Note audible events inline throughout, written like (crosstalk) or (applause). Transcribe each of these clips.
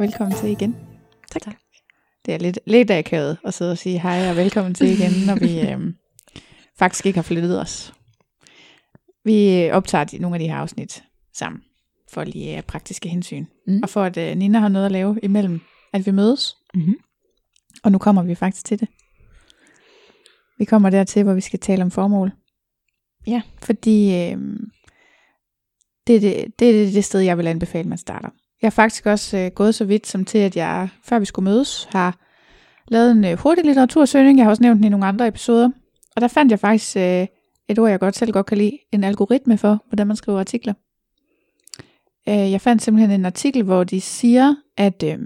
Velkommen til igen. Tak. tak. Det er lidt, lidt akavet at sidde og sige hej og velkommen til igen, når vi (laughs) øhm, faktisk ikke har flyttet os. Vi øh, optager de, nogle af de her afsnit sammen, for lige uh, praktiske hensyn. Mm. Og for at uh, Nina har noget at lave imellem, at vi mødes. Mm-hmm. Og nu kommer vi faktisk til det. Vi kommer dertil, hvor vi skal tale om formål. Ja. Fordi øh, det, er det, det er det, det sted, jeg vil anbefale, man starter. Jeg har faktisk også øh, gået så vidt som til, at jeg, før vi skulle mødes, har lavet en øh, hurtig litteratursøgning. Jeg har også nævnt den i nogle andre episoder. Og der fandt jeg faktisk øh, et ord, jeg godt selv godt kan lide. En algoritme for, hvordan man skriver artikler. Øh, jeg fandt simpelthen en artikel, hvor de siger, at øh,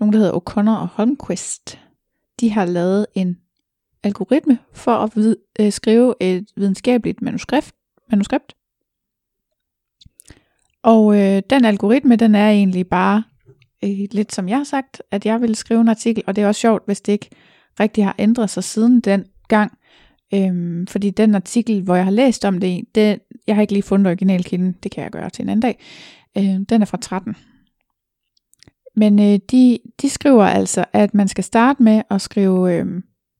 nogen, der hedder O'Connor og Holmquist, de har lavet en algoritme for at vid- øh, skrive et videnskabeligt manuskript. manuskript. Og øh, den algoritme, den er egentlig bare øh, lidt som jeg har sagt, at jeg vil skrive en artikel, og det er også sjovt, hvis det ikke rigtig har ændret sig siden den gang. Øhm, fordi den artikel, hvor jeg har læst om det, det, jeg har ikke lige fundet originalkilden, det kan jeg gøre til en anden dag, øh, den er fra 13. Men øh, de, de skriver altså, at man skal starte med at skrive, øh,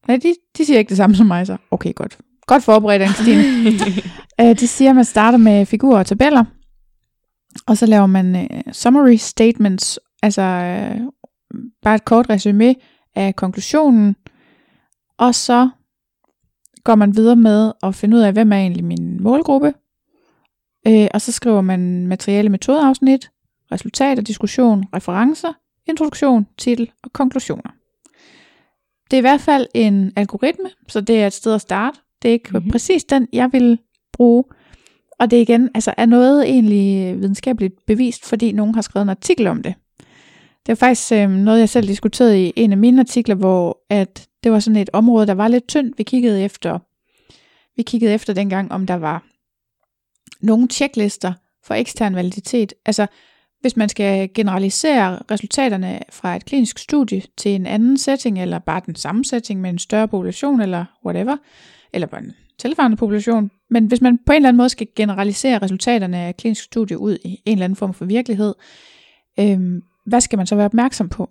nej, de, de siger ikke det samme som mig, så okay, godt. Godt forberedt, Anne-Christine. (laughs) øh, de siger, at man starter med figurer og tabeller, og så laver man øh, summary statements, altså øh, bare et kort resume af konklusionen, og så går man videre med at finde ud af, hvem er egentlig min målgruppe, øh, og så skriver man materiale metodeafsnit, resultater, diskussion, referencer, introduktion, titel og konklusioner. Det er i hvert fald en algoritme, så det er et sted at starte. Det er ikke mm-hmm. præcis den, jeg vil bruge, og det igen, altså er noget egentlig videnskabeligt bevist, fordi nogen har skrevet en artikel om det. Det er faktisk øh, noget, jeg selv diskuterede i en af mine artikler, hvor at det var sådan et område, der var lidt tyndt. Vi kiggede efter, vi kiggede efter dengang, om der var nogle tjeklister for ekstern validitet. Altså, hvis man skal generalisere resultaterne fra et klinisk studie til en anden setting, eller bare den samme setting med en større population, eller whatever, eller bare en tilvarende population. Men hvis man på en eller anden måde skal generalisere resultaterne af klinisk studie ud i en eller anden form for virkelighed, øh, hvad skal man så være opmærksom på?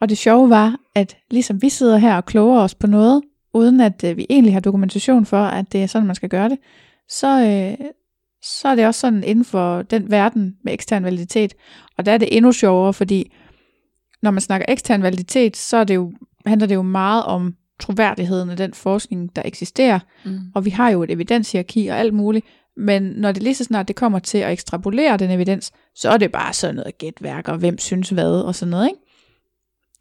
Og det sjove var, at ligesom vi sidder her og kloger os på noget, uden at øh, vi egentlig har dokumentation for, at det er sådan, man skal gøre det, så, øh, så er det også sådan inden for den verden med ekstern validitet. Og der er det endnu sjovere, fordi når man snakker ekstern validitet, så er det jo, handler det jo meget om troværdigheden af den forskning, der eksisterer. Mm. Og vi har jo et evidenshierarki og alt muligt. Men når det lige så snart det kommer til at ekstrapolere den evidens, så er det bare sådan noget gætværk, og hvem synes hvad, og sådan noget. Ikke?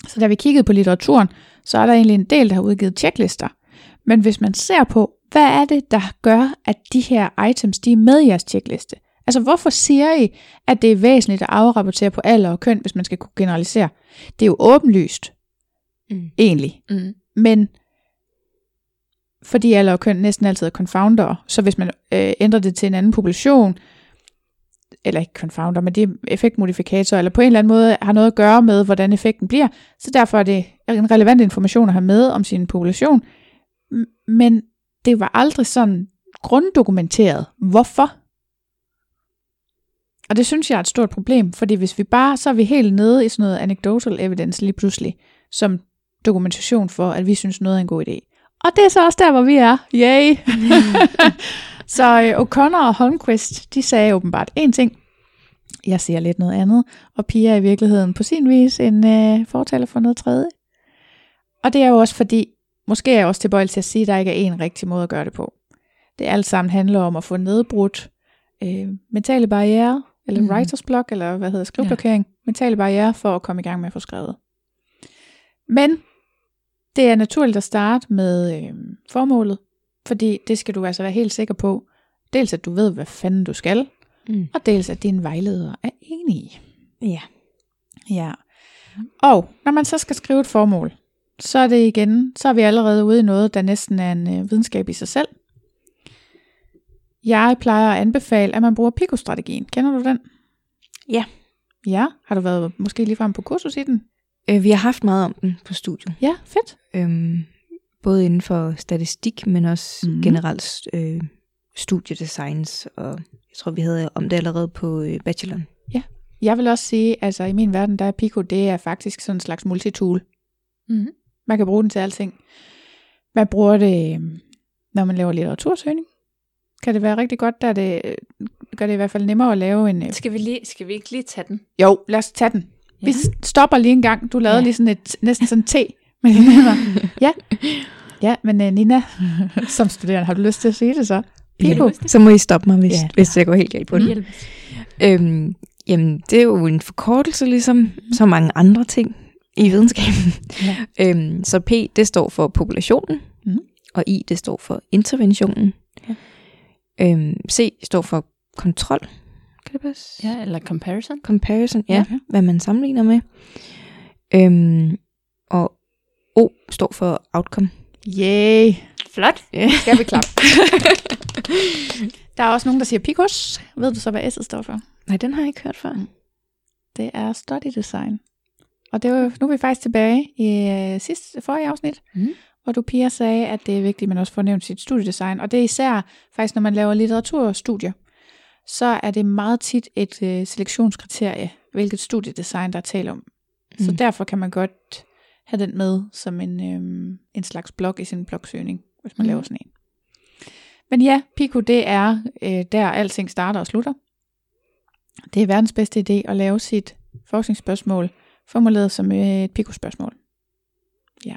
Så da vi kiggede på litteraturen, så er der egentlig en del, der har udgivet checklister. Men hvis man ser på, hvad er det, der gør, at de her items, de er med i jeres checkliste? Altså, hvorfor siger I, at det er væsentligt at afrapportere på alder og køn, hvis man skal kunne generalisere? Det er jo åbenlyst, mm. egentlig. Mm. Men fordi alle og køn næsten altid er confounder, så hvis man øh, ændrer det til en anden population, eller ikke confounder, men det er effektmodifikator, eller på en eller anden måde har noget at gøre med, hvordan effekten bliver, så derfor er det en relevant information at have med om sin population, men det var aldrig sådan grunddokumenteret. Hvorfor? Og det synes jeg er et stort problem, fordi hvis vi bare, så er vi helt nede i sådan noget anecdotal evidence lige pludselig, som dokumentation for, at vi synes noget er en god idé. Og det er så også der, hvor vi er. Yay! (laughs) så uh, O'Connor og Holmquist, de sagde åbenbart én ting. Jeg siger lidt noget andet. Og Pia er i virkeligheden på sin vis en uh, fortaler for noget tredje. Og det er jo også fordi, måske er jeg også tilbøjelig til at sige, at der ikke er en rigtig måde at gøre det på. Det alt sammen handler om at få nedbrudt øh, mentale barriere, eller mm. writers block, eller hvad hedder skriveblokering, ja. mentale barriere for at komme i gang med at få skrevet. Men det er naturligt at starte med øh, formålet, fordi det skal du altså være helt sikker på. Dels at du ved, hvad fanden du skal, Mm. og dels at din vejleder er enig i. Ja. Ja. Og når man så skal skrive et formål, så er det igen, så er vi allerede ude i noget, der næsten er en øh, videnskab i sig selv. Jeg plejer at anbefale, at man bruger Pico-strategien. Kender du den? Ja. Ja, har du været måske lige frem på kursus i den? Øh, vi har haft meget om den på studiet. Ja, fedt. Øhm, både inden for statistik, men også mm. generelt øh, studiedesigns. Og jeg tror, vi havde om det allerede på øh, bacheloren. Jeg vil også sige, altså i min verden, der er Pico, det er faktisk sådan en slags multitool. Mm. Man kan bruge den til alting. Man bruger det, øh, når man laver litteratursøgning. Kan det være rigtig godt, der det, gør det i hvert fald nemmere at lave en... øh, Skal vi, lige, skal vi ikke lige tage den? Jo, lad os tage den. Ja. Vi stopper lige en gang. Du lavede ja. Lige sådan et, næsten sådan te (laughs) med dine hænder. Ja, ja men uh, Nina, (laughs) som studerende, har du lyst til at sige det så? Pico? Ja, så må I stoppe mig, hvis, Ja. hvis jeg går helt galt på det. Hjælp. Øhm, jamen, det er jo en forkortelse, ligesom så mange andre ting i videnskaben. Ja. (laughs) Øhm, så P, det står for populationen, Mhm. og I, det står for interventionen. Ja. Øhm, C står for kontrol. Passe? Ja, eller comparison. Comparison, ja, ja, hvad man sammenligner med. Øhm, og O står for outcome. Yay. Flot. Skal vi klappe? Der er også nogen, der siger Picos. Ved du så, hvad S'et står for? Nej, den har jeg ikke hørt før. Det er study design. Og det var, nu er vi faktisk tilbage i øh, sidste, forrige afsnit, Mhm. hvor du, Pia, sagde, at det er vigtigt, at man også får nævnt sit studiedesign. Og det er især faktisk, når man laver litteraturstudier, så er det meget tit et øh, selektionskriterie, hvilket studiedesign, der er tale om. Mm. Så derfor kan man godt have den med som en, øhm, en slags blog i sin blogsøgning, hvis man mm. Laver sådan en. Men ja, Pico, det er øh, der alting starter og slutter. Det er verdens bedste idé at lave sit forskningsspørgsmål formuleret som øh, et Pico-spørgsmål. Ja.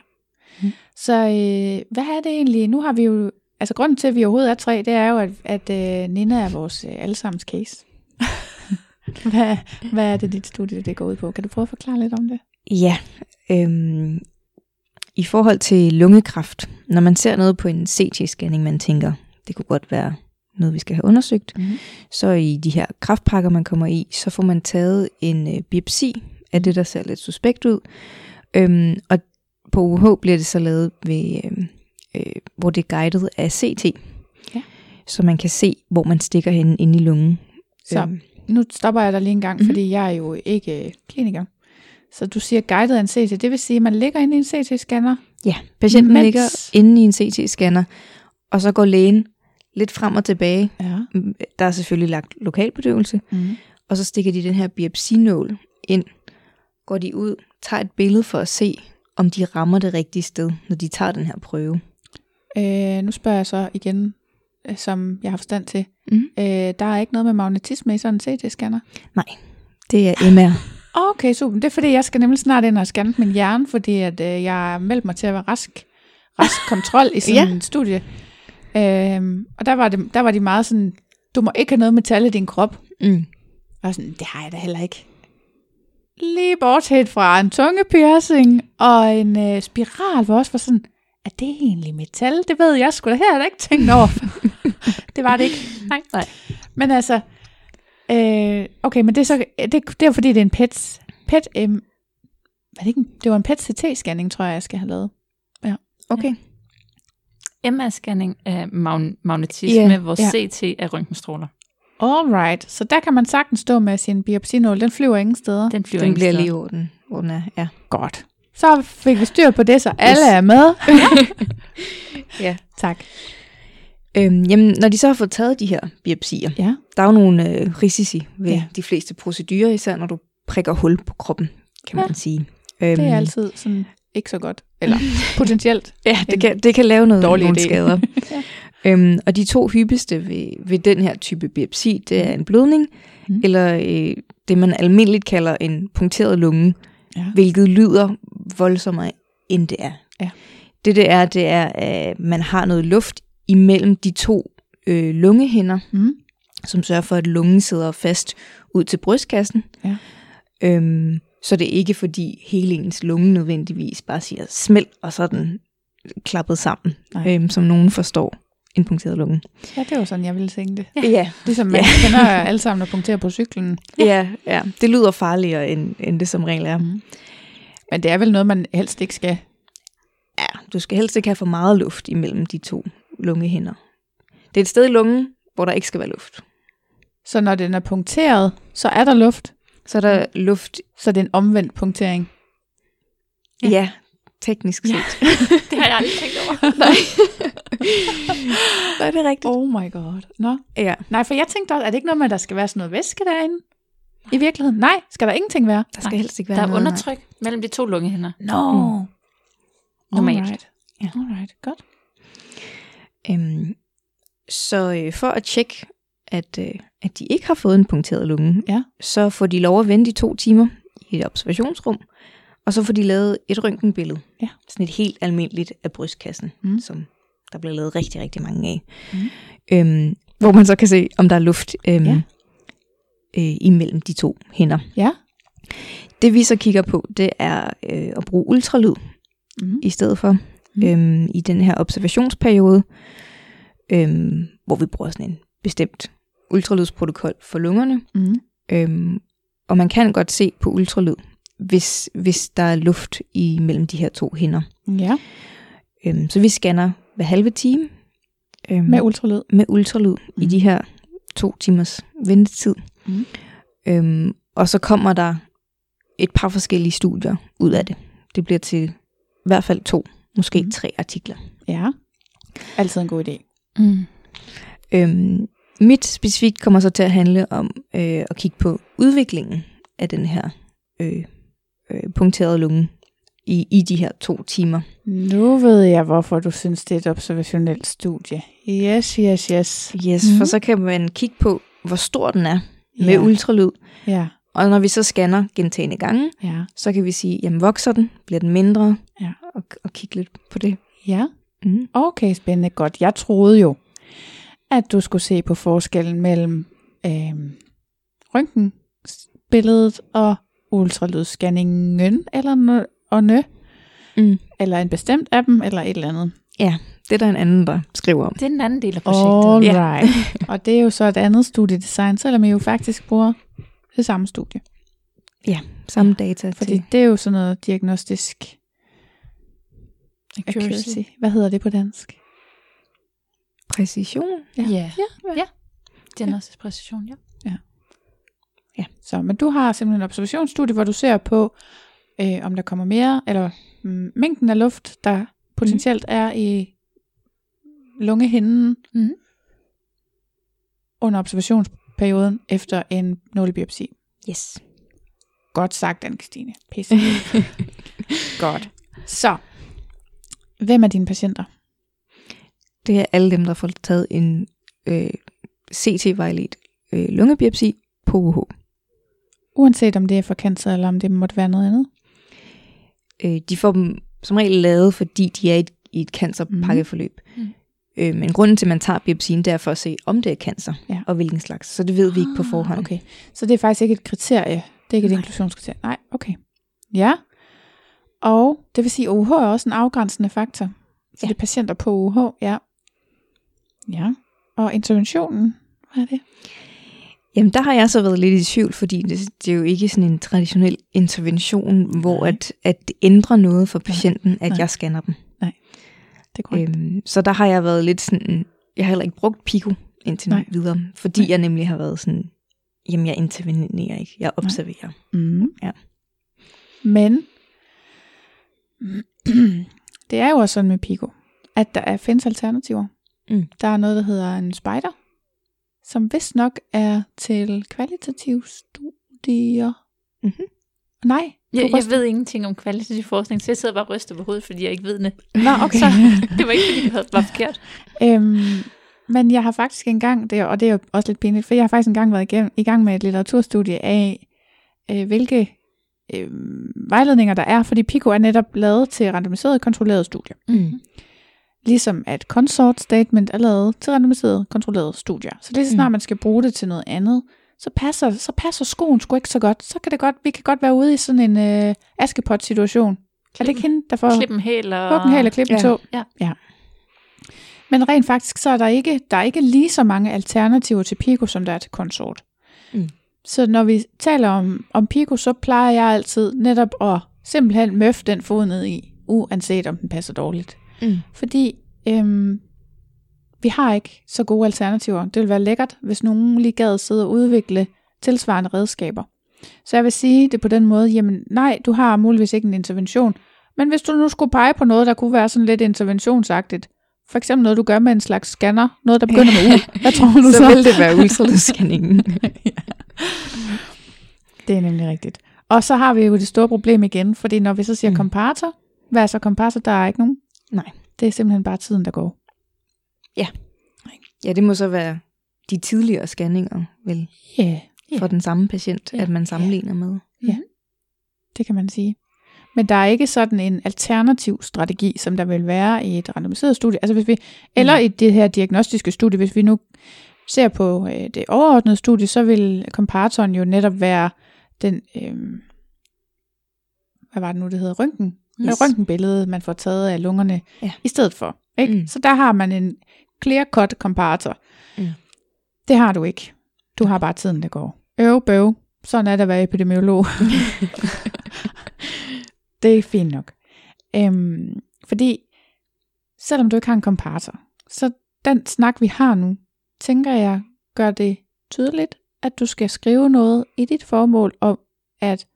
Mm. Så øh, hvad er det egentlig? Nu har vi jo, altså grunden til, at vi overhovedet er tre, det er jo, at, at øh, Nina er vores øh, allesammens case. (laughs) hvad, hvad er det, dit studie det går ud på? Kan du prøve at forklare lidt om det? Ja, øhm, i forhold til lungekræft, når man ser noget på en CT-scanning, man tænker, det kunne godt være noget, vi skal have undersøgt, Mhm. så i de her kraftpakker, man kommer i, så får man taget en øh, biopsi af det, der ser lidt suspekt ud. Øhm, og på UH bliver det så lavet, ved, øh, øh, hvor det er guidet af CT. Ja. Så man kan se, hvor man stikker hen inde i lungen. Så Øhm, nu stopper jeg dig lige en gang, Mhm. mm-hmm. fordi jeg er jo ikke øh, kliniker. Så du siger guidet af en CT, det vil sige, at man ligger inde i en CT-scanner. Ja, patienten Mens- ligger inde i en CT-scanner, og så går lægen lidt frem og tilbage. Ja. Mm, Der er selvfølgelig lagt lokalbedøvelse, Mm. og så stikker de den her biopsinål ind. Går de ud, tager et billede for at se, om de rammer det rigtige sted, når de tager den her prøve. Øh, nu spørger jeg så igen, øh, som jeg har forstand til. Mhm. Øh, der er ikke noget med magnetisme i sådan en CT-scanner? Det er MR. Okay, super. Det er fordi, jeg skal nemlig snart ind og scanne min hjerne, fordi at, øh, jeg har meldt mig til at være rask, rask (laughs) kontrol i sådan Ja. en studie. Øhm, og der var, det, der var de meget sådan, du må ikke have noget metal i din krop. Mm. Og sådan, det har jeg da heller ikke. Lige bortset fra en tungepiercing og en øh, spiral, hvor også var sådan, er det egentlig metal? Det ved jeg sgu da, her har jeg ikke tænkt over. (laughs) det var det ikke. Nej. Nej. Men altså, øh, okay, men det er så, det, det er fordi, det er en PET, PET, øh, var det, ikke, en- det var en PET-CT-scanning, tror jeg, jeg skal have lavet. Okay. MR-scanning er mag- magnetisme, Ja, yeah, hvor ja. CT er røntgenstråler. Alright, så der kan man sagtens stå med sin biopsinål, den flyver ingen steder. Den flyver Den ingen bliver steder. lige hvor den, hvor den er. Ja. Godt. Så fik vi styr på det, så alle er med. (laughs) ja. tak. Øhm, jamen, når de så har fået taget de her biopsier, Ja. der er jo nogle øh, risici ved Ja. ja. de fleste procedurer, især når du prikker hul på kroppen, kan Ja. man sige. Øhm, Det er altid sådan ikke så godt. Eller (laughs) potentielt. Ja, det kan, det kan lave noget, nogle idé. skader. (laughs) øhm, og de to hyppigste ved, ved den her type biopsi, det er en blødning, mm. eller øh, det man almindeligt kalder en punkteret lunge, Ja. hvilket lyder voldsommere, end det er. Ja. Det det er, det er, at man har noget luft imellem de to øh, lungehinder, Mm. som sørger for, at lungen sidder fast ud til brystkassen. Ja. Øhm, så det er ikke fordi hele ens lunge nødvendigvis bare siger smæld, og så er den klappet sammen, Nej. øhm, som nogen forstår en punkteret lunge. Ja, det var sådan, jeg ville tænke det. Ja, ja, Ligesom man Ja. (laughs) kender alle sammen at punktere på cyklen. ja, ja. Det lyder farligere, end, end det som regel er. Mm. Men det er vel noget, man helst ikke skal. Ja, du skal helst ikke have for meget luft imellem de to lungehinder. Det er et sted i lungen, hvor der ikke skal være luft. Så når den er punkteret, så er der luft. Så er der luft, Så det er en omvendt punktering. ja, ja teknisk set. Ja. (laughs) det har jeg aldrig tænkt over. (laughs) Nej. Nej, det er rigtigt. Oh my god. Nå. Ja, Nej, for jeg tænkte også, er det ikke noget med, at der skal være sådan noget væske derinde? I virkeligheden? Nej, skal der ingenting være? der skal Nej, helst ikke være Der er noget, nej. undertryk mellem de to lungehinder. No. Mm. Normalt. Alright. Ja. Alright, godt. Øhm, så øh, for at tjekke, at, øh, at de ikke har fået en punkteret lunge, Ja. så får de lov at vente i to timer i et observationsrum, og så får de lavet et røntgenbillede. Ja. Sådan et helt almindeligt af brystkassen, mm. som der bliver lavet rigtig, rigtig mange af. Mm. Øhm, hvor man så kan se, om der er luft øhm, Ja. Øh, imellem de to hænder. Ja. Det vi så kigger på, det er øh, at bruge ultralyd Mm. i stedet for Mm. øhm, i den her observationsperiode, øhm, hvor vi bruger sådan en bestemt ultralydsprotokol for lungerne. Mm. Øhm, og man kan godt se på ultralyd, hvis, hvis der er luft imellem de her to hænder. Ja, Øhm, så vi scanner hver halve time øhm, med ultralyd. med ultralyd mm. i Mhm. de her to timers ventetid. Mhm. Øhm, og så kommer der et par forskellige studier ud af det. Det bliver til i hvert fald to, måske mm. tre artikler. Ja. Altid en god idé. Mm. Øhm, mit specifikt kommer så til at handle om øh, at kigge på udviklingen af den her øh, øh, punkterede lunge i, i de her to timer. Nu ved jeg, hvorfor du synes, det er et observationelt studie. Yes, yes, yes. Yes, mm. for så kan man kigge på, hvor stor den er med Ja. ultralyd. Ja, Og når vi så scanner gentagende gange, ja, så kan vi sige, jamen vokser den, bliver den mindre, Ja. og, og kigge lidt på det. ja. Mm. Okay, spændende. Godt. Jeg troede jo, at du skulle se på forskellen mellem øh, røntgenbilledet og ultralydsscanningen, eller nø, og nø, Mm. eller en bestemt af dem, eller et eller andet. Det er der en anden, der skriver om. Det er den anden del af projektet. All Ja. right. og det er jo så et andet studiedesign, selvom I jo faktisk bruger det samme studie. Samme data Fordi til det er jo sådan noget diagnostisk Accuracy. accuracy. Hvad hedder det på dansk? præcision. Ja. Ja. ja. ja. Diagnostisk præcision, ja. Så, men du har simpelthen en observationsstudie, hvor du ser på, øh, om der kommer mere, eller mm, mængden af luft, der potentielt mm. er i lungehinden Mhm. under observationsperioden efter en nålebiopsi. Yes. Godt sagt, Anne-Christine. Pisse. (laughs) Godt. Så, hvem er dine patienter? Det er alle dem, der får taget en øh, CT-vejledt øh, lungebiopsi på UH. Uanset om det er for cancer, eller om det måtte være noget andet. Øh, de får dem regel lavet, fordi de er i et, i et cancerpakkeforløb. Mhm. Mm. Øh, men grunden til, at man tager biopsien, det er for at se, om det er cancer, Ja. og hvilken slags. Så det ved vi ikke på forhånd. Okay, så det er faktisk ikke et kriterie. Det er ikke et Nej. inklusionskriterie. Nej, okay. Ja. Og det vil sige, at OUH er også en afgrænsende faktor. Så Ja. det er patienter på OUH, ja. Ja. Og interventionen, hvad er det? Jamen, der har jeg så været lidt i tvivl, fordi det, det er jo ikke sådan en traditionel intervention, hvor Nej. at, at det ændrer noget for patienten, at Nej. jeg scanner dem. Det er. Øhm, så der har jeg været lidt sådan, jeg har heller ikke brugt Pico indtil Nej. videre, fordi Nej. jeg nemlig har været sådan, jamen jeg intervenerer ikke, jeg observerer. Mm. Ja. Men (clears throat) det er jo også sådan med Pico, at der er, findes alternativer. Mm. Der er noget, der hedder en spider, som vist nok er til kvalitative studier. Mhm. Nej, Jeg, jeg ved ingenting om kvalitativ forskning, så jeg sidder bare og ryster på hovedet, fordi jeg ikke ved det. Nå, okay. Så (laughs) det var ikke, fordi det var forkert. Øhm, men jeg har faktisk engang, det, og det er jo også lidt pinligt, for jeg har faktisk engang været igennem, i gang med et litteraturstudie af, øh, hvilke øh, vejledninger, der er, fordi PICO er netop lavet til randomiseret kontrolleret studier. Mm. Ligesom at consort statement er lavet til randomiseret kontrolleret studier. Så lige så snart Mm. man skal bruge det til noget andet, så passer, så passer skoen sgu ikke så godt. Så kan det godt, vi kan godt være ude i sådan en øh, askepot-situation. Er det ikke hende, der får Klip en hæl og... huggen hæl og klippe en Ja. tå? Ja. ja. Men rent faktisk, så er der ikke, der er ikke lige så mange alternativer til Pico, som der er til Consort. Mm. Så når vi taler om, om Pico, så plejer jeg altid netop at simpelthen møffe den fod ned i, uanset om den passer dårligt. Mm. Fordi øhm, vi har ikke så gode alternativer. Det ville være lækkert, hvis nogen lige gad sidde og udvikle tilsvarende redskaber. Så jeg vil sige det på den måde, jamen nej, du har muligvis ikke en intervention, men hvis du nu skulle pege på noget, der kunne være sådan lidt interventionsagtigt, for eksempel noget, du gør med en slags scanner, noget, der begynder med U, (laughs) hvad tror du så? Så vil det være ultralydsscanningen. (laughs) (laughs) Det er nemlig rigtigt. Og så har vi jo det store problem igen, fordi når vi så siger mm. komparator, hvad er så komparator? Der er ikke nogen. Nej. Det er simpelthen bare tiden, der går. ja, det må så være de tidligere scanninger, vel, Ja, yeah, for den samme patient, Ja. at man sammenligner med. det kan man sige. Men der er ikke sådan en alternativ strategi, som der vil være i et randomiseret studie. Altså hvis vi, eller i det her diagnostiske studie, hvis vi nu ser på øh, det overordnede studie, så vil komparatoren jo netop være den, øh, hvad var det nu, det hedder, røntgen, yes. Røntgenbillede, man får taget af lungerne Ja. i stedet for. Ikke? Mm. Så der har man en clear-cut komparator. Mm. Det har du ikke. Du har bare tiden, der går. Øv, bøv. Sådan er det at være epidemiolog. (laughs) det er fint nok. Øhm, fordi selvom du ikke har en komparator, så den snak, vi har nu, tænker jeg, gør det tydeligt, at du skal skrive noget i dit formål om, at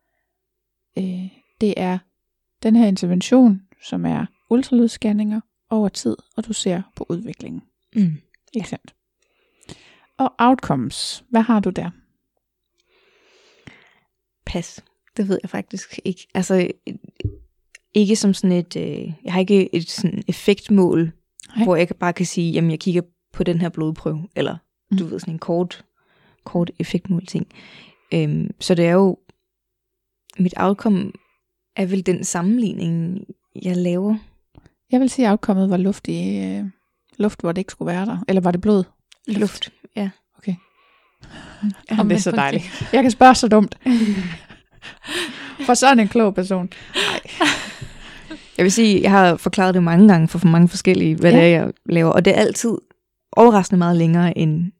øh, det er den her intervention, som er ultralydsscanninger over tid, og du ser på udviklingen. Mm. Ikke sandt? Og outcomes, hvad har du der? Pas. Det ved jeg faktisk ikke. Altså, ikke som sådan et, øh, jeg har ikke et sådan effektmål, Nej. Hvor jeg bare kan sige, jamen jeg kigger på den her blodprøve, eller Mm. du ved, sådan en kort, kort effektmål ting. Øhm, så det er jo, mit outcome er vel den sammenligning, jeg laver. Jeg vil sige, at outcomet var luft i øh, luft, hvor det ikke skulle være der. Eller var det blod? Luft. Ja. Okay. (laughs) Om det er så dejligt. Jeg kan spørge så dumt. (laughs) For sådan en klog person. Jeg vil sige, jeg har forklaret det mange gange for, for mange forskellige, hvad Ja. ja. det er, jeg laver. Og det er altid overraskende meget længere end,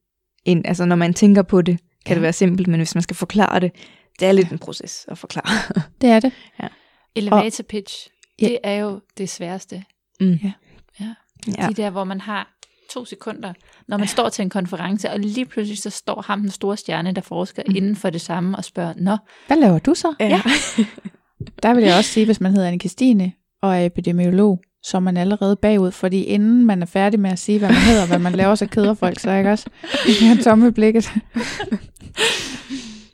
end altså når man tænker på det, kan Ja. ja. det være simpelt, men hvis man skal forklare det, det er lidt en proces at forklare. Det er det. (laughs) Elevator pitch, Ja. det er jo det sværeste. Mm. Ja. Ja. Ja. De der, hvor man har to sekunder, når man står til en konference, og lige pludselig så står ham den store stjerne, der forsker mm. inden for det samme, og spørger, nå, Hvad laver du så? Ja. (laughs) Der vil jeg også sige, hvis man hedder Anne Christine og er epidemiolog, så er man allerede bagud, fordi inden man er færdig med at sige, hvad man hedder, og hvad man laver, så keder folk sig, ikke også? (laughs) Jeg har tomme i blikket.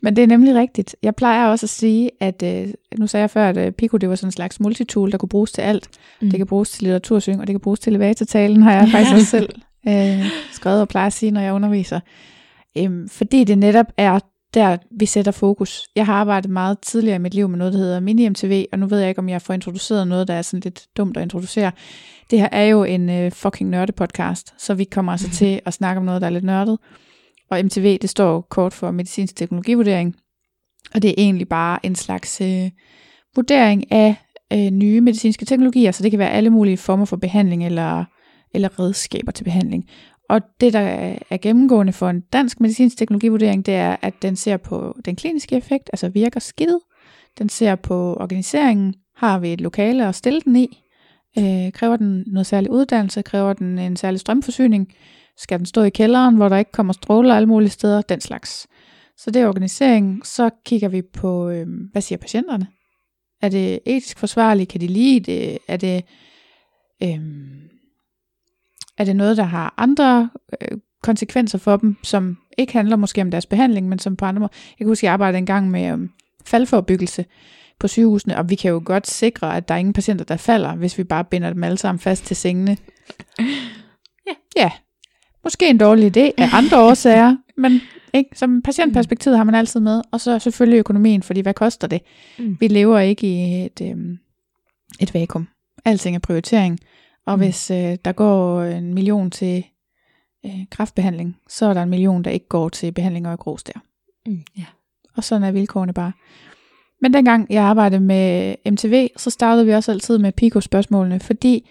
Men det er nemlig rigtigt. Jeg plejer også at sige, at øh, nu sagde jeg før, at øh, Pico det var sådan en slags multitool, der kunne bruges til alt. Mm. Det kan bruges til litteratursyn, og det kan bruges til elevatortalen, har jeg (laughs) faktisk også selv øh, skrevet og plejer at sige, når jeg underviser. Øhm, fordi det netop er der, vi sætter fokus. Jeg har arbejdet meget tidligere i mit liv med noget, der hedder Mini-MTV, og nu ved jeg ikke, om jeg får introduceret noget, der er sådan lidt dumt at introducere. Det her er jo en øh, fucking nørde-podcast, så vi kommer altså (laughs) til at snakke om noget, der er lidt nørdet. Og MTV, det står kort for medicinsk teknologivurdering, og det er egentlig bare en slags øh, vurdering af øh, nye medicinske teknologier, så det kan være alle mulige former for behandling eller, eller redskaber til behandling. Og det, der er gennemgående for en dansk medicinsk teknologivurdering, det er, at den ser på den kliniske effekt, altså virker skidtet. Den ser på organiseringen. Har vi et lokale at stille den i? Øh, kræver den noget særlig uddannelse? Kræver den en særlig strømforsyning? Skal den stå i kælderen, hvor der ikke kommer stråler alle mulige steder? Den slags. Så det er organiseringen. Så kigger vi på, øh, hvad siger patienterne? Er det etisk forsvarligt? Kan de lide det? Er det... Øh, er det noget, der har andre øh, konsekvenser for dem, som ikke handler måske om deres behandling, men som på andre måder. Jeg kan huske, jeg arbejdede engang med øh, faldforebyggelse på sygehusene, og vi kan jo godt sikre, at der er ingen patienter, der falder, hvis vi bare binder dem alle sammen fast til sengene. (laughs) Ja. Ja, måske en dårlig idé af (laughs) andre årsager, men ikke? som patientperspektiv har man altid med, og så selvfølgelig økonomien, fordi hvad koster det? Mm. Vi lever ikke i et, øhm, et vakuum. Alting er prioritering, og Mm. hvis øh, der går en million til øh, kræftbehandling, så er der en million, der ikke går til behandling og grus der. Mm. Ja. Og sådan er vilkårene bare. Men dengang jeg arbejdede med MTV, så startede vi også altid med Pico-spørgsmålene, fordi,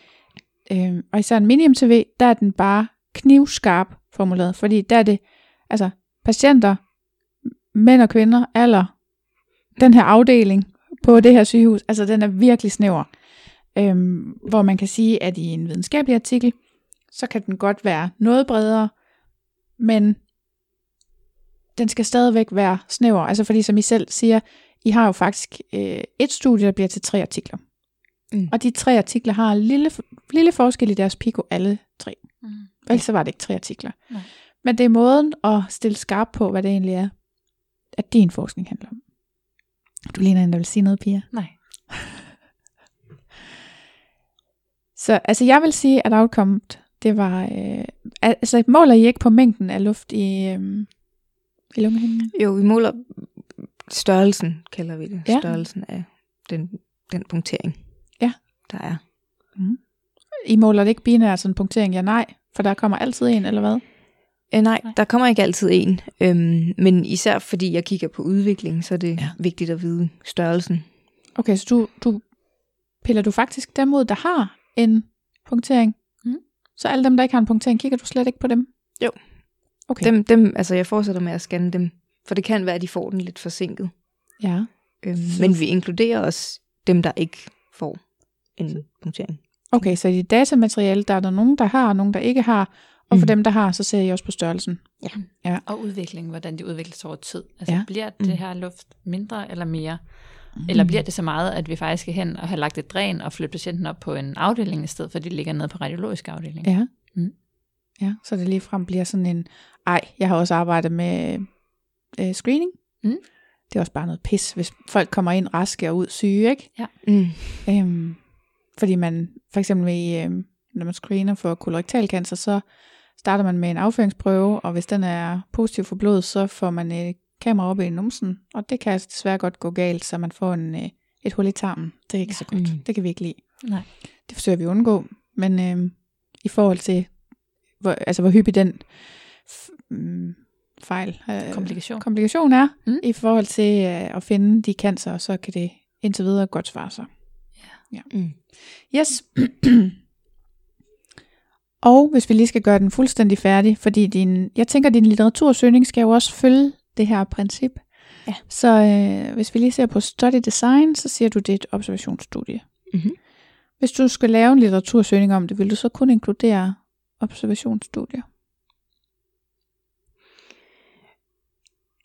øh, og især en mini-MTV, der er den bare knivskarp formuleret, fordi der er det, altså patienter, mænd og kvinder, alder, den her afdeling på det her sygehus, altså den er virkelig snæver. Øhm, hvor man kan sige, at i en videnskabelig artikel, så kan den godt være noget bredere, men den skal stadigvæk være snæver. Altså fordi, som I selv siger, I har jo faktisk øh, et studie, der bliver til tre artikler. Mm. Og de tre artikler har lille, lille forskel i deres piko, alle tre. Mm. Ellers så var det ikke tre artikler. Nej. Men det er måden at stille skarp på, hvad det egentlig er, at din forskning handler om. Du ligner en, der vil sige noget, Pia. Nej. (laughs) Så altså, jeg vil sige, at outcome, det var... Øh, altså, måler I ikke på mængden af luft i, øh, i lungehinden? Jo, vi måler størrelsen, kalder vi det. Ja. Størrelsen af den, den punktering, Ja. der er. I måler det ikke binært sådan punktering, ja nej, for der kommer altid en, eller hvad? Eh, nej, Nej. der kommer ikke altid en. Øhm, men især fordi jeg kigger på udvikling, så er det Ja. ja. vigtigt at vide størrelsen. Okay, så du, du piller du faktisk dem ud, der har en punktering? Mm. Så alle dem, der ikke har en punktering, kigger du slet ikke på dem? Jo. Okay. Dem, dem, altså jeg fortsætter med at scanne dem, for det kan være, at de får den lidt forsinket. Ja. Øhm, Så- men vi inkluderer også dem, der ikke får en punktering. Okay, så i dit datamateriale, der er der nogen, der har, og nogen, der ikke har, og for Mm. dem, der har, så ser I også på størrelsen. Og udviklingen, hvordan de udvikler sig over tid. Altså Ja. ja. bliver Mm. det her luft mindre eller mere? Eller bliver det så meget, at vi faktisk skal hen og have lagt et dræn og flytte patienten op på en afdeling, i stedet for at de ligger nede på radiologisk afdeling? Ja. Mm. Ja, så det lige frem bliver sådan en, ej, jeg har også arbejdet med øh, screening. Mm. Det er også bare noget pis, hvis folk kommer ind raske og ud syge, ikke? Mm. Øhm, fordi man, for eksempel med, øhm, når man screener for kolorektal cancer, så starter man med en afføringsprøve, og hvis den er positiv for blod, så får man et kamera op i numsen, og det kan altså desværre godt gå galt, så man får en, øh, et hul i tarmen. Det er ikke Ja. så godt. Mm. Det kan vi ikke lide. Nej. Det forsøger vi at undgå, men øhm, i forhold til, hvor, altså hvor hyppig den mm, fejl, øh, Komplikation. komplikation er, Mm. i forhold til øh, at finde de cancer, så kan det indtil videre godt svare sig. Mm. Yes. (clears throat) og hvis vi lige skal gøre den fuldstændig færdig, fordi din, jeg tænker, din litteratursøgning skal jo også følge det her princip. Ja. Så øh, hvis vi lige ser på study design, så siger du, det er et observationsstudie. Mhm. Hvis du skal lave en litteratursøgning om det, vil du så kun inkludere observationsstudier?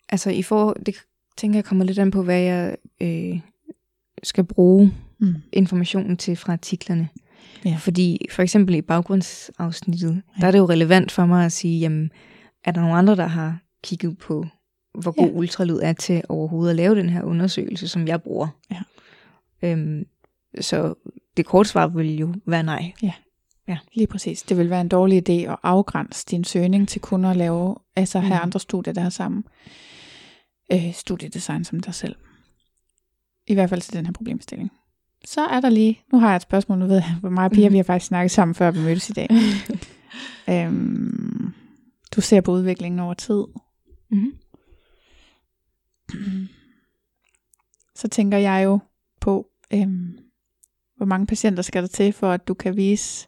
Altså i for, det tænker jeg kommer lidt an på, hvad jeg øh, skal bruge Mm. informationen til fra artiklerne. Ja. Fordi for eksempel i baggrundsafsnittet, Ja. ja. der er det jo relevant for mig at sige, jamen, er der nogle andre, der har kigget på, hvor god Ja. ja. ultralyd er til overhovedet at lave den her undersøgelse, som jeg bruger? Ja. Øhm, så det korte svar vil jo være nej. Lige præcis. Det vil være en dårlig idé at afgrænse din søgning til kun at lave, altså have Mm. andre studier, der har samme øh, studiedesign som dig selv. I hvert fald til den her problemstilling. Så er der lige, nu har jeg et spørgsmål, nu ved jeg, hvor meget Pia, Mhm. vi har faktisk snakket sammen, før vi mødtes i dag. (laughs) øhm, du ser på udviklingen over tid. Mm-hmm. Så tænker jeg jo på, øhm, hvor mange patienter skal der til, for at du kan vise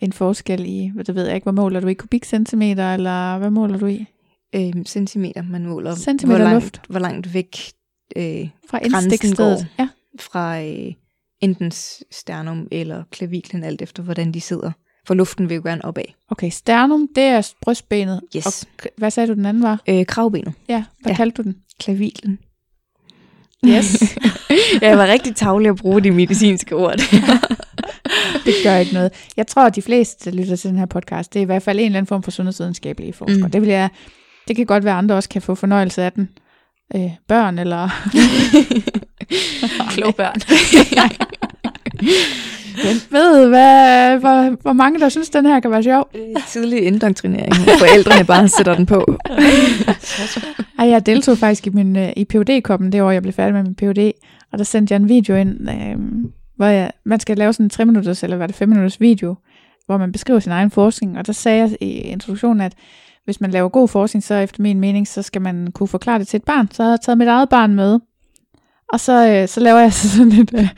en forskel i, hvad det ved jeg ikke, hvad måler du i kubikcentimeter, eller hvad måler du i? Øhm, centimeter, man måler, Centimeter hvor, langt, luft. hvor langt væk øh, Fra Grænsen går. Ja. fra øh, enten sternum eller klaviklen, alt efter hvordan de sidder. For luften vil jo gerne opad. Okay, sternum, det er brystbenet. Yes. Og hvad sagde du, den anden var? Øh, kravbenet, Ja, hvad Ja. kaldte du den? klaviklen. Yes. (laughs) jeg var rigtig tavlig at bruge de medicinske ord. (laughs) det gør ikke noget. Jeg tror, at de fleste, der lytter til den her podcast, det er i hvert fald en eller anden form for sundhedsvidenskabelige forskere. Mm. Det, vil jeg, det kan godt være, at andre også kan få fornøjelse af den. Øh, børn eller... (laughs) Kloge børn. Ved, hvad, hvor, hvor mange der synes, den her kan være sjov. Tidlig indoktrinering. Forældrene bare sætter den på. (laughs) Ej, jeg deltog faktisk i, min, øh, i phd koppen det år, jeg blev færdig med min PhD, og der sendte jeg en video ind, øh, hvor jeg, man skal lave sådan en 3 minutters, eller var det 5 minutters video, hvor man beskriver sin egen forskning, og der sagde jeg i introduktionen, at hvis man laver god forskning, så efter min mening, så skal man kunne forklare det til et barn. Så havde jeg taget mit eget barn med, og så, øh, så laver jeg (laughs) sådan et, øh,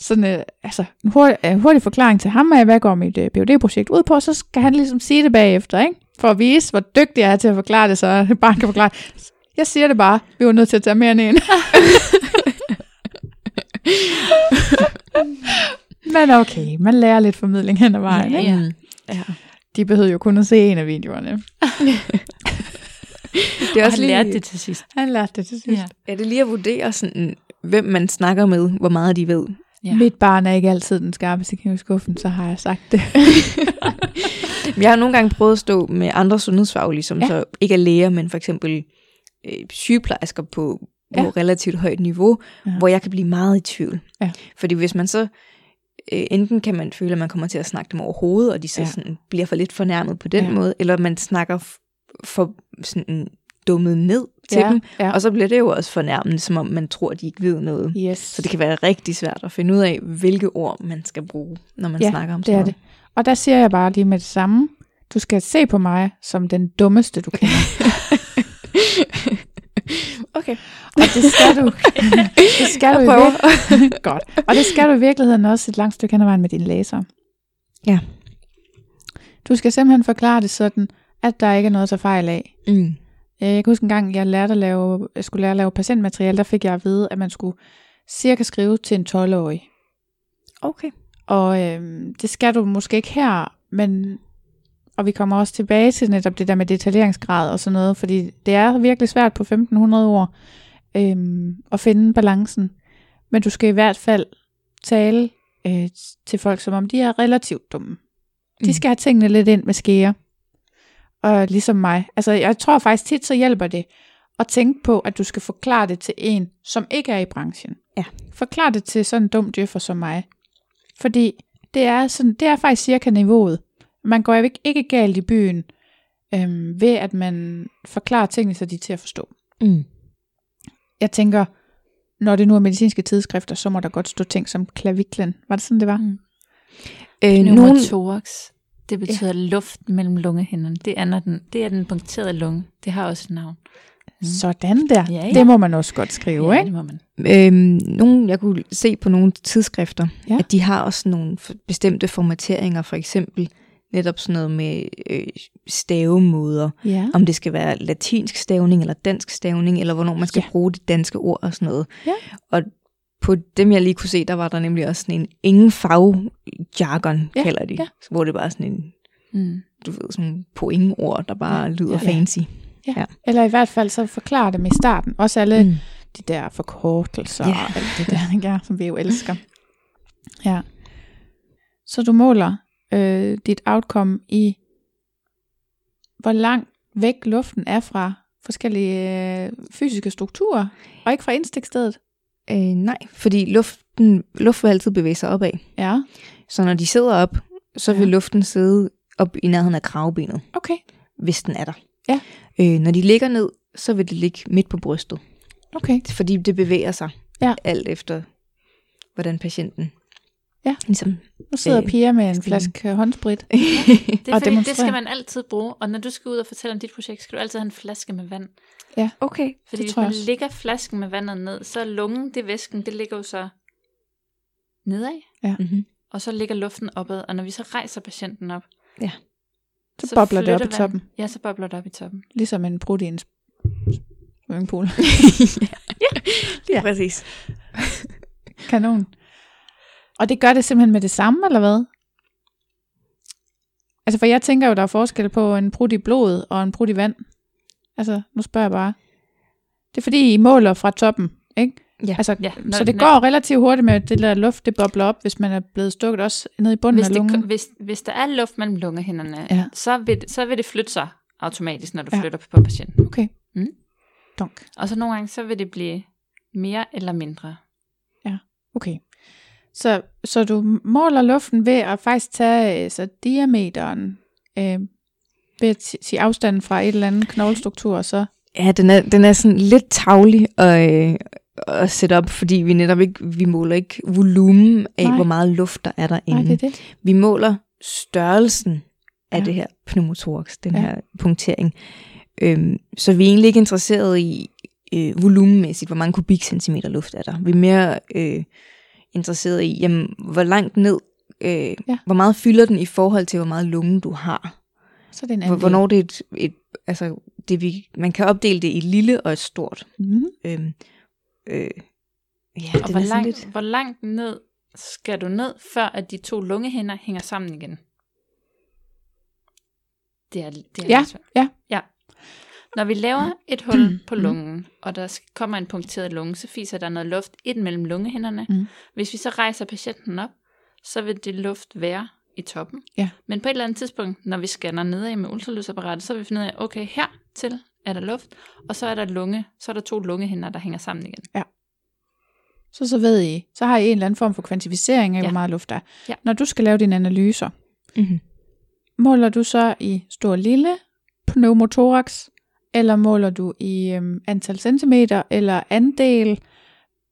sådan, øh, altså, en hurtig, øh, hurtig forklaring til ham af, hvad går mit øh, PhD-projekt ud på, og så skal han ligesom sige det bagefter, ikke? for at vise, hvor dygtig jeg er til at forklare det, så (laughs) et barn kan forklare Jeg siger det bare, vi var nødt til at tage mere end en. (laughs) Men okay, man lærer lidt formidling hen ad vejen. Ja, ikke? ja. Ja. De behøvede jo kun at se en af videoerne. (laughs) Det er Og også han lige, lærte det til sidst. Han lærte det til sidst. Ja. er det lige at vurdere, sådan, hvem man snakker med, hvor meget de ved. Ja. Mit barn er ikke altid den skarpeste kniv i skuffen, så har jeg sagt det. (laughs) Jeg har nogle gange prøvet at stå med andre sundhedsfaglige, som Ja. ja. så ikke er læger, men for eksempel øh, sygeplejersker på, på Ja. relativt højt niveau, Ja. hvor jeg kan blive meget i tvivl. Ja. Fordi hvis man så, øh, enten kan man føle, at man kommer til at snakke dem over hovedet, og de så Ja. sådan, bliver for lidt fornærmet på den Ja. måde, eller man snakker for sådan dummet ned til Ja, dem, ja. og så bliver det jo også fornærmende, som om man tror, de ikke ved noget. Yes. Så det kan være rigtig svært at finde ud af, hvilke ord man skal bruge, når man Ja, snakker om det sådan er det. Og der siger jeg bare lige med det samme. Du skal se på mig som den dummeste, du kender. (laughs) Okay. Og det skal du. (laughs) det skal du i (laughs) Godt. Og det skal du i virkeligheden også et langt stykke hen ad vejen med dine læsere. Ja. Du skal simpelthen forklare det sådan, at der ikke er noget at tage fejl af. Mm. Øh, Jeg kan huske en gang, jeg, lærte at lave, jeg skulle lære at lave patientmateriale, der fik jeg at vide, at man skulle cirka skrive til en 12-årig. Okay. Og øhm, det skal du måske ikke her, men og vi kommer også tilbage til netop det der med detaljeringsgrad og sådan noget, fordi det er virkelig svært på 1500 ord øhm, at finde balancen. Men du skal i hvert fald tale øh, til folk, som om de er relativt dumme. De Mm. skal have tingene lidt ind med skære. Og ligesom mig. Altså, jeg tror faktisk tit, så hjælper det at tænke på, at du skal forklare det til en, som ikke er i branchen. Ja. Forklar det til sådan en dum djøffer som mig. Fordi det er, sådan, det er faktisk cirka niveauet. Man går ikke, ikke galt i byen, øhm, ved at man forklarer tingene, så de er til at forstå. Mm. Jeg tænker, når det nu er medicinske tidsskrifter, så må der godt stå ting som klaviklen. Var det sådan, det var? Mm. Øh, nogen, Pneumothorax, det betyder ja. luft mellem lungehinderne. Det er, når den, det er den punkterede lunge. Det har også et navn. Mm. Sådan der. Ja, ja. Det må man også godt skrive, ja, ikke? det må man. Øhm, nogen, jeg kunne se på nogle tidsskrifter, Ja. at de har også nogle bestemte formateringer, for eksempel netop sådan noget med øh, stavemåder, Ja. om det skal være latinsk stavning eller dansk stavning, eller hvornår man skal ja. bruge det danske ord og sådan noget. Ja. Og på dem, jeg lige kunne se, der var der nemlig også sådan en ingen fagjargon, Ja, kalder de, ja. hvor det bare er sådan en, Mm. du ved, sådan pointord, der bare Ja. lyder Ja. fancy. Ja. Ja. Eller i hvert fald så forklare dem i starten. Også alle mm. De der forkortelser Ja. og alt det der? Ja, som vi jo elsker. Ja. Så du måler øh, dit outcome i, hvor langt væk luften er fra forskellige øh, fysiske strukturer, og ikke fra indstikstedet. Øh, nej, fordi luften, luft vil altid bevæge sig opad. Ja, Så når de sidder op, så vil Ja. luften sidde op i nærheden af kravbenet, okay. hvis den er der. Ja. Øh, når de ligger ned, så vil det ligge midt på brystet, Okay. fordi det bevæger sig Ja. alt efter, hvordan patienten Ja. ligesom... Nu sidder Øh, Pia med en flaske håndsprit. (laughs) Det er Og fordi, det skal man altid bruge. Og når du skal ud og fortælle om dit projekt, skal du altid have en flaske med vand. Okay. Fordi Det hvis tror jeg man også. lægger flasken med vandet ned, så er lungen, det er væsken, det ligger jo så nedad. Mm-hmm. Og så ligger luften opad. Og når vi så rejser patienten op, Så, bobler det op i flytter toppen. vand- Ja, så bobler det op i toppen. Ligesom en brud i en swimmingpool. (laughs) Ja, præcis. Kanon. Og det gør det simpelthen med det samme, eller hvad? Altså, for jeg tænker jo, der er forskel på en brud i blod og en brud i vand. Altså, nu spørger jeg bare. Det er fordi, I måler fra toppen, ikke? Ja. Altså, Ja, så det går relativt hurtigt med, det der luft, det bobler op, hvis man er blevet stukket også ned i bunden hvis, af lungen. det, hvis, hvis der er luft mellem lungehinderne, Ja. så, vil, så vil det flytte sig automatisk, når du Ja. ja. flytter på patienten. Okay. Mm. Dunk. Og så nogle gange, så vil det blive mere eller mindre. Okay. Så, så du måler luften ved at faktisk tage øh, så diameteren, øh, ved at si- sige afstanden fra et eller andet knoglestruktur, og så Ja, den er, den er sådan lidt tavlig at, øh, at sætte op, fordi vi netop ikke, vi måler ikke volumen af, Nej. Hvor meget luft der er derinde. Nej, det er det. Vi måler størrelsen af Ja. det her pneumothorax, den ja. her punktering. Øhm, så vi er egentlig ikke interesseret i øh, volumenmæssigt, hvor mange kubikcentimeter luft er der. Vi er mere øh, interesseret i, jamen, hvor langt ned, øh, Ja. hvor meget fylder den i forhold til, hvor meget lunge du har. Så er det en Hvor, anden hvornår det er et, et altså, det vi, man kan opdele det i et lille og et stort. Mm. Øhm, øh, ja, Og hvor langt, lidt... hvor langt ned skal du ned, før at de to lungehinder hænger sammen igen? Det er, det er Ja, ja. ja. Når vi laver et hul på lungen, og der kommer en punkteret lunge, så fiser der noget luft ind mellem lungehinderne. Mm. Hvis vi så rejser patienten op, så vil det luft være i toppen. Ja. Men på et eller andet tidspunkt, når vi scanner nedad med ultralydsapparatet, så vil vi finde ud af, okay, her til er der luft, og så er der lunge, så er der to lungehinder, der hænger sammen igen. Så så ved I, så har I en eller anden form for kvantificering af, ja. Ja. hvor meget luft der er. Ja. Når du skal lave dine analyser, Mm-hmm. måler du så i stor lille pneumothorax, eller måler du i øhm, antal centimeter, eller andel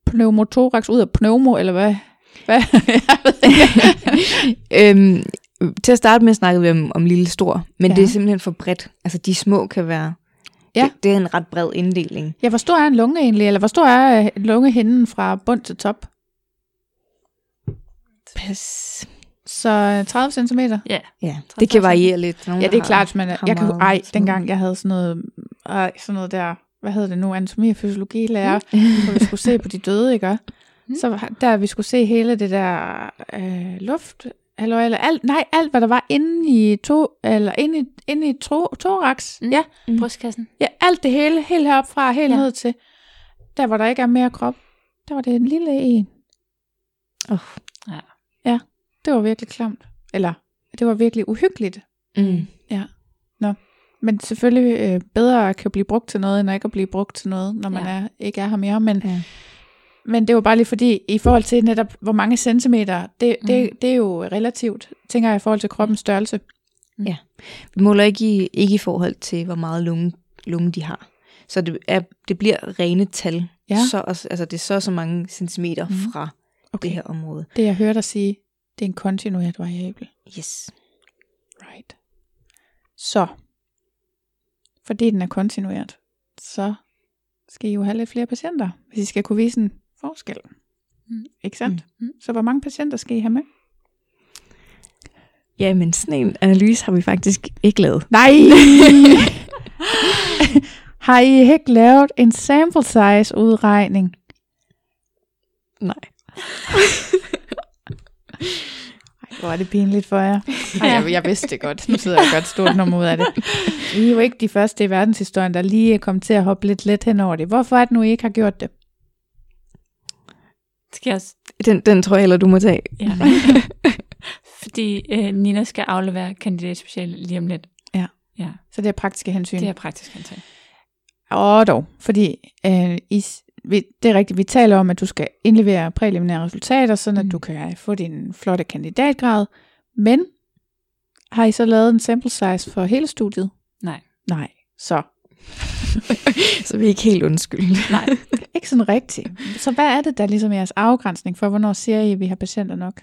pneumothorax ud af pneumo, eller hvad? (laughs) hvad? (laughs) Øhm, til at starte med snakkede vi om, om lille stor, men Ja. ja. det er simpelthen for bredt. Altså de små kan være... Ja. Det, det er en ret bred inddeling. ja, hvor stor er en lunge egentlig, eller hvor stor er øh, lungehinden fra bund til top? Pas. Så øh, 30 cm? Ja, Ja, 30 det kan variere lidt. Nogle, Ja, det er klart, men har jeg kan, ej, dengang jeg havde sådan noget, ej, sådan noget der, hvad hedder det nu, anatomi og fysiologi lærer, (laughs) hvor vi skulle se på de døde, ikke? Mm. Så der vi skulle se hele det der øh, luft, eller, eller alt, nej, alt hvad der var inde i to, eller inde i, inde i to, thorax, Mm. ja, Mm. brystkassen. ja, alt det hele, helt heroppe fra, helt Ja. ned til, der hvor der ikke er mere krop, der var det en lille en. Oh. Ja. Ja, det var virkelig klamt. Eller, det var virkelig uhyggeligt. Mm. Men selvfølgelig øh, bedre at kan blive brugt til noget, end at ikke at blive brugt til noget, når man Ja. er, ikke er her mere. Men, Ja. men det var bare lige fordi, i forhold til netop, hvor mange centimeter, det, Mm. det, det er jo relativt, tænker jeg, i forhold til kroppens størrelse. Vi måler ikke i, ikke i forhold til, hvor meget lunge, lunge de har. Så det, er, det bliver rene tal. Ja. Så, altså, det er så så mange centimeter mm. fra Okay. det her område. Det jeg hørte dig sige, det er en kontinuert variabel. Yes. Right. Så, fordi den er kontinuert, så skal I jo have lidt flere patienter, hvis I skal kunne vise en forskel. Mm. Ikke sandt? Mm. Så hvor mange patienter skal I have med? Ja, men sådan en analyse har vi faktisk ikke lavet. Nej! (laughs) (laughs) Har I ikke lavet en sample size udregning? Nej. (laughs) Ej, hvor er det pinligt for jer. (laughs) Ej, jeg, jeg vidste det godt. Nu sidder jeg godt stort nummer ud af det. (laughs) I er jo ikke de første i verdenshistorien, der lige er kommet til at hoppe lidt let hen over det. Hvorfor er det nu, I ikke har gjort det? Skal jeg? Den, den tror jeg heller, du må tage. Ja. (laughs) Fordi øh, Nina skal aflevere kandidatspecial lige om lidt. Ja. Ja, Så det er praktiske hensyn. det er praktisk hensyn. Og dog, fordi øh, I, vi, det er rigtigt, vi taler om, at du skal indlevere præliminære resultater, sådan at Mm. du kan få din flotte kandidatgrad. Men har I så lavet en sample size for hele studiet? Nej. Nej, så (laughs) Så vi er ikke helt undskyldt. Nej. (laughs) ikke sådan rigtigt. Så hvad er det, der ligesom er jeres afgrænsning for, hvornår siger I, at vi har patienter nok?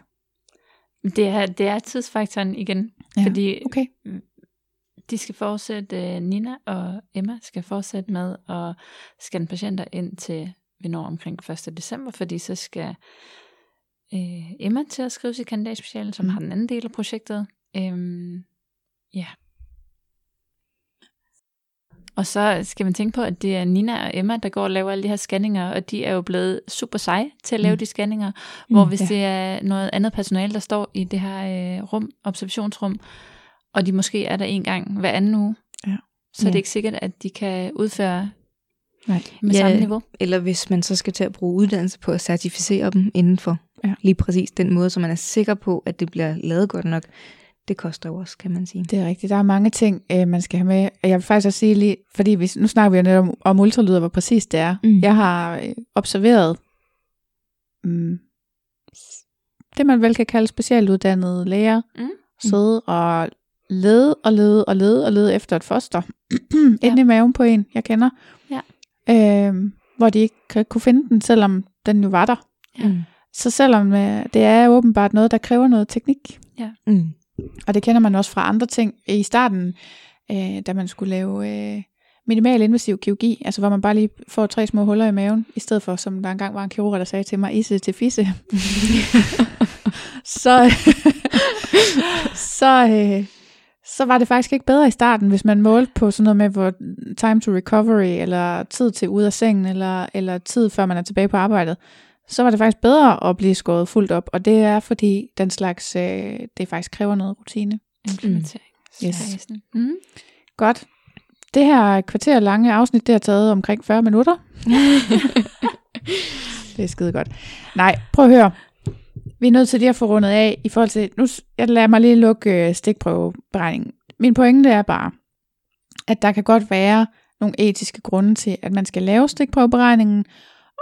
Det er, det er tidsfaktoren igen, Ja, fordi Okay, de skal fortsætte, øh, Nina og Emma skal fortsætte med at scanne patienter ind til vi når omkring 1. december, fordi så skal øh, Emma til at skrive sit kandidatspeciale, som Mm. mm. har den anden del af projektet. Øhm, ja. Og så skal man tænke på, at det er Nina og Emma, der går og laver alle de her scanninger, og de er jo blevet super seje til at lave Mm. mm. de scanninger, hvor Mm, hvis ja. det er noget andet personale, der står i det her øh, rum, observationsrum, og de måske er der en gang hver anden uge, Ja. så er Ja. det ikke sikkert, at de kan udføre Nej. med Ja. samme niveau. Eller hvis man så skal til at bruge uddannelse på at certificere dem inden for Ja. lige præcis den måde, så man er sikker på, at det bliver lavet godt nok. Det koster jo også, kan man sige. det er rigtigt. Der er mange ting, øh, man skal have med. Og Jeg vil faktisk også sige lige, fordi vi, nu snakker vi jo netop om, om ultralyd, og hvor præcis det er. Mm. Jeg har øh, observeret mm, det, man vel kan kalde specialuddannede læger, Mm. sidde og lede og lede og lede og lede efter et foster (clears throat) ja. inde i maven på en, jeg kender. Ja. Øh, hvor de ikke kunne finde den, selvom den jo var der. Ja. Mm. Så selvom øh, det er åbenbart noget, der kræver noget teknik, Mm. og det kender man også fra andre ting i starten, øh, da man skulle lave øh, minimal invasiv kirurgi, altså hvor man bare lige får tre små huller i maven, i stedet for, som der engang var en kirurg, der sagde til mig, isse til fisse. (laughs) (laughs) så, (laughs) så, øh, så var det faktisk ikke bedre i starten, hvis man målte på sådan noget med, hvor time to recovery, eller tid til ud af sengen, eller, eller tid før man er tilbage på arbejdet, så var det faktisk bedre at blive skåret fuldt op, og det er fordi den slags, øh, det faktisk kræver noget rutine. Implementering. Yes. Mm. Godt. Det her kvarter lange afsnit, det har taget omkring 40 minutter. (laughs) det er skide godt. Nej, prøv at høre. Vi er nødt til lige at få rundet af i forhold til, nu jeg lader mig lige lukke øh, stikprøveberegningen. Min pointe er bare, at der kan godt være nogle etiske grunde til, at man skal lave stikprøveberegningen,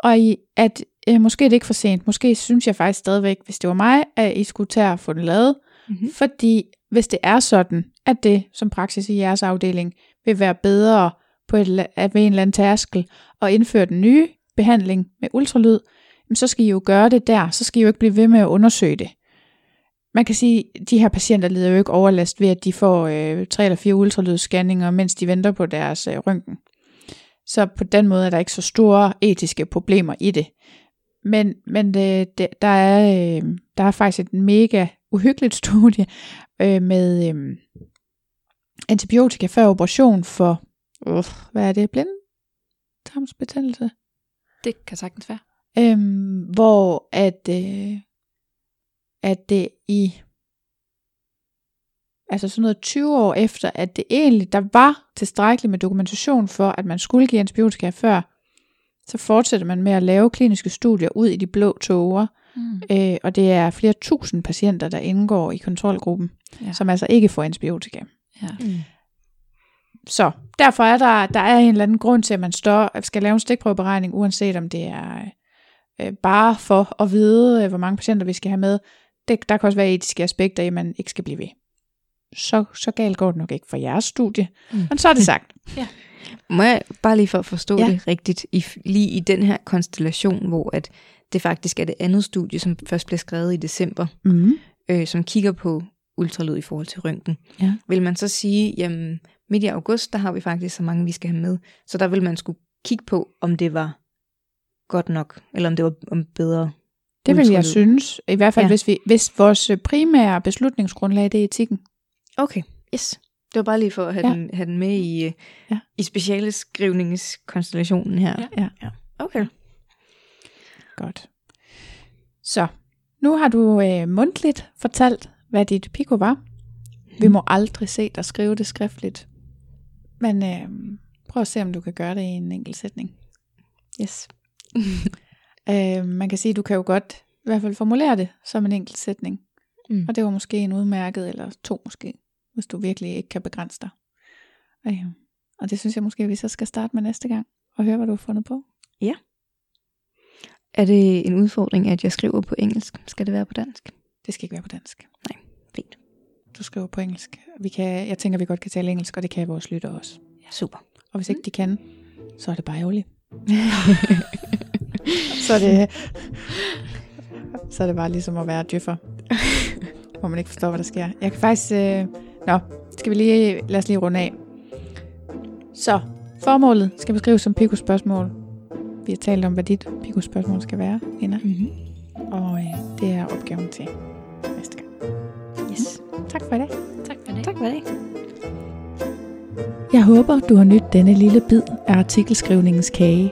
og i, at øh, måske er det ikke for sent. Måske synes jeg faktisk stadigvæk, hvis det var mig, at I skulle tage og få den lavet, Mhm. fordi hvis det er sådan, at det som praksis i jeres afdeling vil være bedre på et, at ved en eller anden tærskel og indføre den nye behandling med ultralyd, jamen så skal I jo gøre det der. Så skal I jo ikke blive ved med at undersøge det. Man kan sige, at de her patienter lider jo ikke overlast ved, at de får øh, tre eller fire ultralydsscanninger, mens de venter på deres øh, røntgen. Så på den måde er der ikke så store etiske problemer i det. Men, men øh, det, det, der, er, øh, der er faktisk et mega uhyggeligt (laughs) studie øh, med øh, antibiotika før operation for, øh, hvad er det, blindtarmsbetændelse? Det kan sagtens være. Øhm, hvor at, øh, at det i altså sådan noget 20 år efter, at det egentlig, der var tilstrækkeligt med dokumentation for, at man skulle give antibiotika før, så fortsætter man med at lave kliniske studier ud i de blå tåger, Mm. øh, og det er flere tusind patienter, der indgår i kontrolgruppen, Ja. som altså ikke får antibiotika. Ja. Mm. Så derfor er der, der er en eller anden grund til, at man står, skal lave en stikprøveberegning, uanset om det er øh, bare for at vide, øh, hvor mange patienter vi skal have med. Det, der kan også være etiske aspekter i, at man ikke skal blive ved. Så, så galt går det nok ikke for jeres studie. Mm. Men så er det sagt. (laughs) Må jeg bare lige for at forstå ja. Ja. det rigtigt, i, lige i den her konstellation, hvor at det faktisk er det andet studie, som først blev skrevet i december, Mm. øh, som kigger på ultralyd i forhold til røntgen. Ja. Vil man så sige, jamen midt i august, der har vi faktisk så mange, vi skal have med. Så der vil man skulle kigge på, om det var godt nok, eller om det var om bedre. Det vil jeg synes. I hvert fald, Ja. hvis, vi, hvis vores primære beslutningsgrundlag det er etikken. Okay, yes. Det var bare lige for at have, ja. Den, have den med i, ja. Ja. i specialeskrivningskonstellationen her. Ja. Ja. Okay. Godt. Så, nu har du øh, mundtligt fortalt, hvad dit piko var. Vi må aldrig se dig skrive det skriftligt. Men øh, prøv at se, om du kan gøre det i en enkelt sætning. Yes. (laughs) Øh, man kan sige, du kan jo godt i hvert fald formulere det som en enkelt sætning. Mm. Og det var måske en udmærket, eller to måske, hvis du virkelig ikke kan begrænse dig. Øh, og det synes jeg måske, vi så skal starte med næste gang, og høre, hvad du har fundet på. Er det en udfordring, at jeg skriver på engelsk? Skal det være på dansk? Det skal ikke være på dansk. Fint. Du skriver på engelsk. Vi kan, jeg tænker, vi godt kan tale engelsk, og det kan vores lyttere også. Ja, super. Og hvis ikke de kan, så er det bare ærgerligt. (laughs) (laughs) så er det, så er det bare ligesom at være djøffer, hvor man ikke forstår, hvad der sker. Jeg kan faktisk... Øh, nå, skal vi lige... Lad os lige runde af. Så, formålet skal beskrives som Pico-spørgsmål. Vi har talt om, hvad dit Pico-spørgsmål skal være, Nina. Mm-hmm. Og øh, det er opgaven til næste gang. Yes. Tak for i dag. Tak for det. Tak for det. Jeg håber, du har nydt denne lille bid af artikelskrivningens kage.